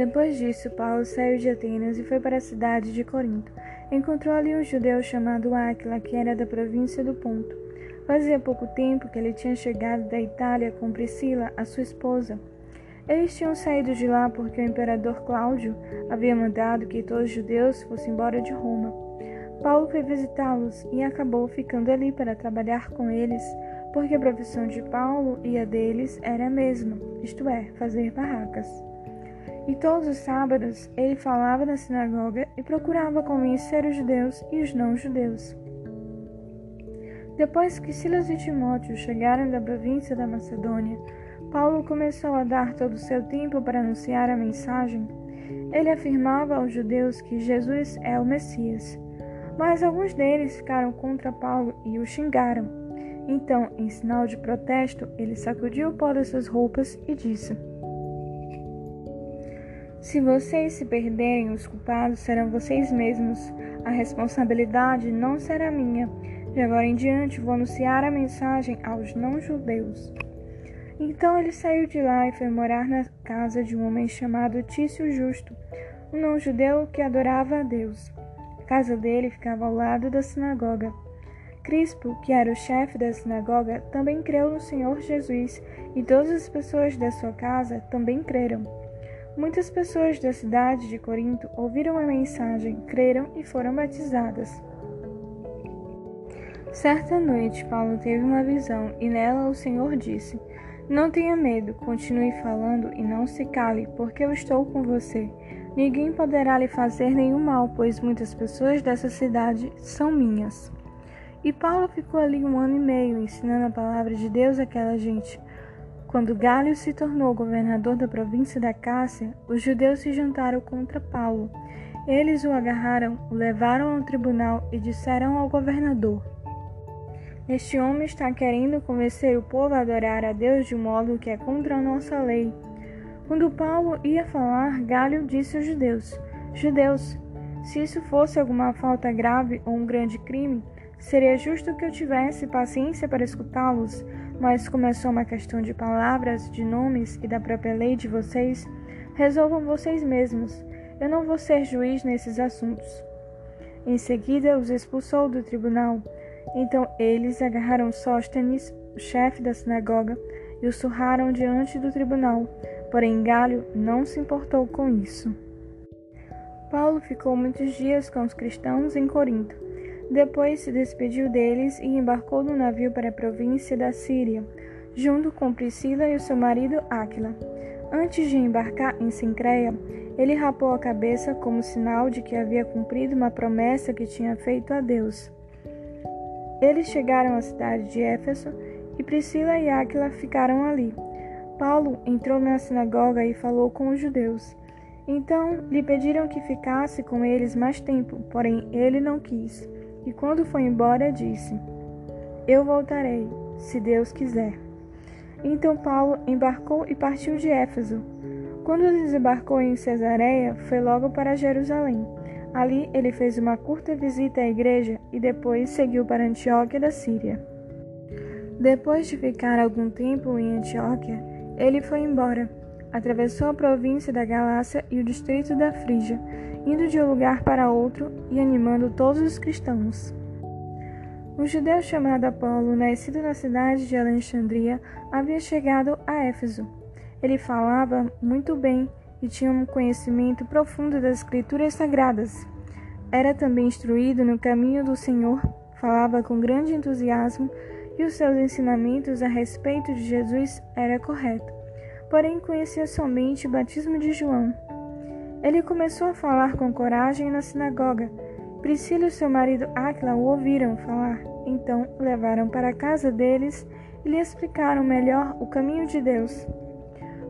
Depois disso, Paulo saiu de Atenas e foi para a cidade de Corinto. Encontrou ali um judeu chamado Áquila, que era da província do Ponto. Fazia pouco tempo que ele tinha chegado da Itália com Priscila, a sua esposa. Eles tinham saído de lá porque o imperador Cláudio havia mandado que todos os judeus fossem embora de Roma. Paulo foi visitá-los e acabou ficando ali para trabalhar com eles, porque a profissão de Paulo e a deles era a mesma, isto é, fazer barracas. E todos os sábados ele falava na sinagoga e procurava convencer os judeus e os não-judeus. Depois que Silas e Timóteo chegaram da província da Macedônia, Paulo começou a dar todo o seu tempo para anunciar a mensagem. Ele afirmava aos judeus que Jesus é o Messias. Mas alguns deles ficaram contra Paulo e o xingaram. Então, em sinal de protesto, ele sacudiu o pó das suas roupas e disse: se vocês se perderem, os culpados serão vocês mesmos. A responsabilidade não será minha. De agora em diante vou anunciar a mensagem aos não-judeus. Então ele saiu de lá e foi morar na casa de um homem chamado Tício Justo, um não-judeu que adorava a Deus. A casa dele ficava ao lado da sinagoga. Crispo, que era o chefe da sinagoga, também creu no Senhor Jesus, e todas as pessoas da sua casa também creram. Muitas pessoas da cidade de Corinto ouviram a mensagem, creram e foram batizadas. Certa noite, Paulo teve uma visão e nela o Senhor disse: Não tenha medo, continue falando e não se cale, porque eu estou com você. Ninguém poderá lhe fazer nenhum mal, pois muitas pessoas dessa cidade são minhas. E Paulo ficou ali um ano e meio ensinando a palavra de Deus àquela gente. Quando Galho se tornou governador da província da Cássia, os judeus se juntaram contra Paulo. Eles o agarraram, o levaram ao tribunal e disseram ao governador: Este homem está querendo convencer o povo a adorar a Deus de modo que é contra a nossa lei. Quando Paulo ia falar, Galho disse aos judeus: Judeus, se isso fosse alguma falta grave ou um grande crime, seria justo que eu tivesse paciência para escutá-los mas como é só uma questão de palavras, de nomes e da própria lei de vocês, resolvam vocês mesmos. Eu não vou ser juiz nesses assuntos. Em seguida, os expulsou do tribunal. Então eles agarraram Sóstenes, o chefe da sinagoga, e o surraram diante do tribunal. Porém, Galho não se importou com isso. Paulo ficou muitos dias com os cristãos em Corinto depois se despediu deles e embarcou no navio para a província da Síria, junto com Priscila e o seu marido Áquila. Antes de embarcar em Sincreia, ele rapou a cabeça como sinal de que havia cumprido uma promessa que tinha feito a Deus. Eles chegaram à cidade de Éfeso e Priscila e Áquila ficaram ali. Paulo entrou na sinagoga e falou com os judeus. Então lhe pediram que ficasse com eles mais tempo, porém ele não quis e quando foi embora disse: Eu voltarei, se Deus quiser. Então Paulo embarcou e partiu de Éfeso. Quando desembarcou em Cesareia, foi logo para Jerusalém. Ali ele fez uma curta visita à igreja e depois seguiu para Antioquia da Síria. Depois de ficar algum tempo em Antioquia, ele foi embora. Atravessou a província da Galácia e o distrito da Frígia indo de um lugar para outro e animando todos os cristãos. Um judeu chamado Apolo, nascido na cidade de Alexandria, havia chegado a Éfeso. Ele falava muito bem e tinha um conhecimento profundo das Escrituras Sagradas. Era também instruído no caminho do Senhor, falava com grande entusiasmo e os seus ensinamentos a respeito de Jesus era correto. Porém, conhecia somente o batismo de João. Ele começou a falar com coragem na sinagoga. Priscila e seu marido Aquila o ouviram falar, então levaram para a casa deles e lhe explicaram melhor o caminho de Deus.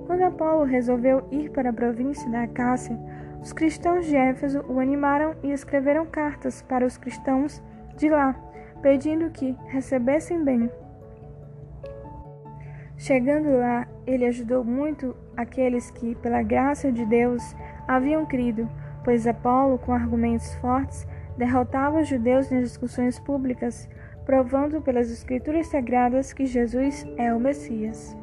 Quando Apolo resolveu ir para a província da Acácia, os cristãos de Éfeso o animaram e escreveram cartas para os cristãos de lá, pedindo que recebessem bem. Chegando lá, ele ajudou muito aqueles que, pela graça de Deus, haviam crido, pois Apolo, com argumentos fortes, derrotava os judeus nas discussões públicas, provando pelas Escrituras Sagradas que Jesus é o Messias.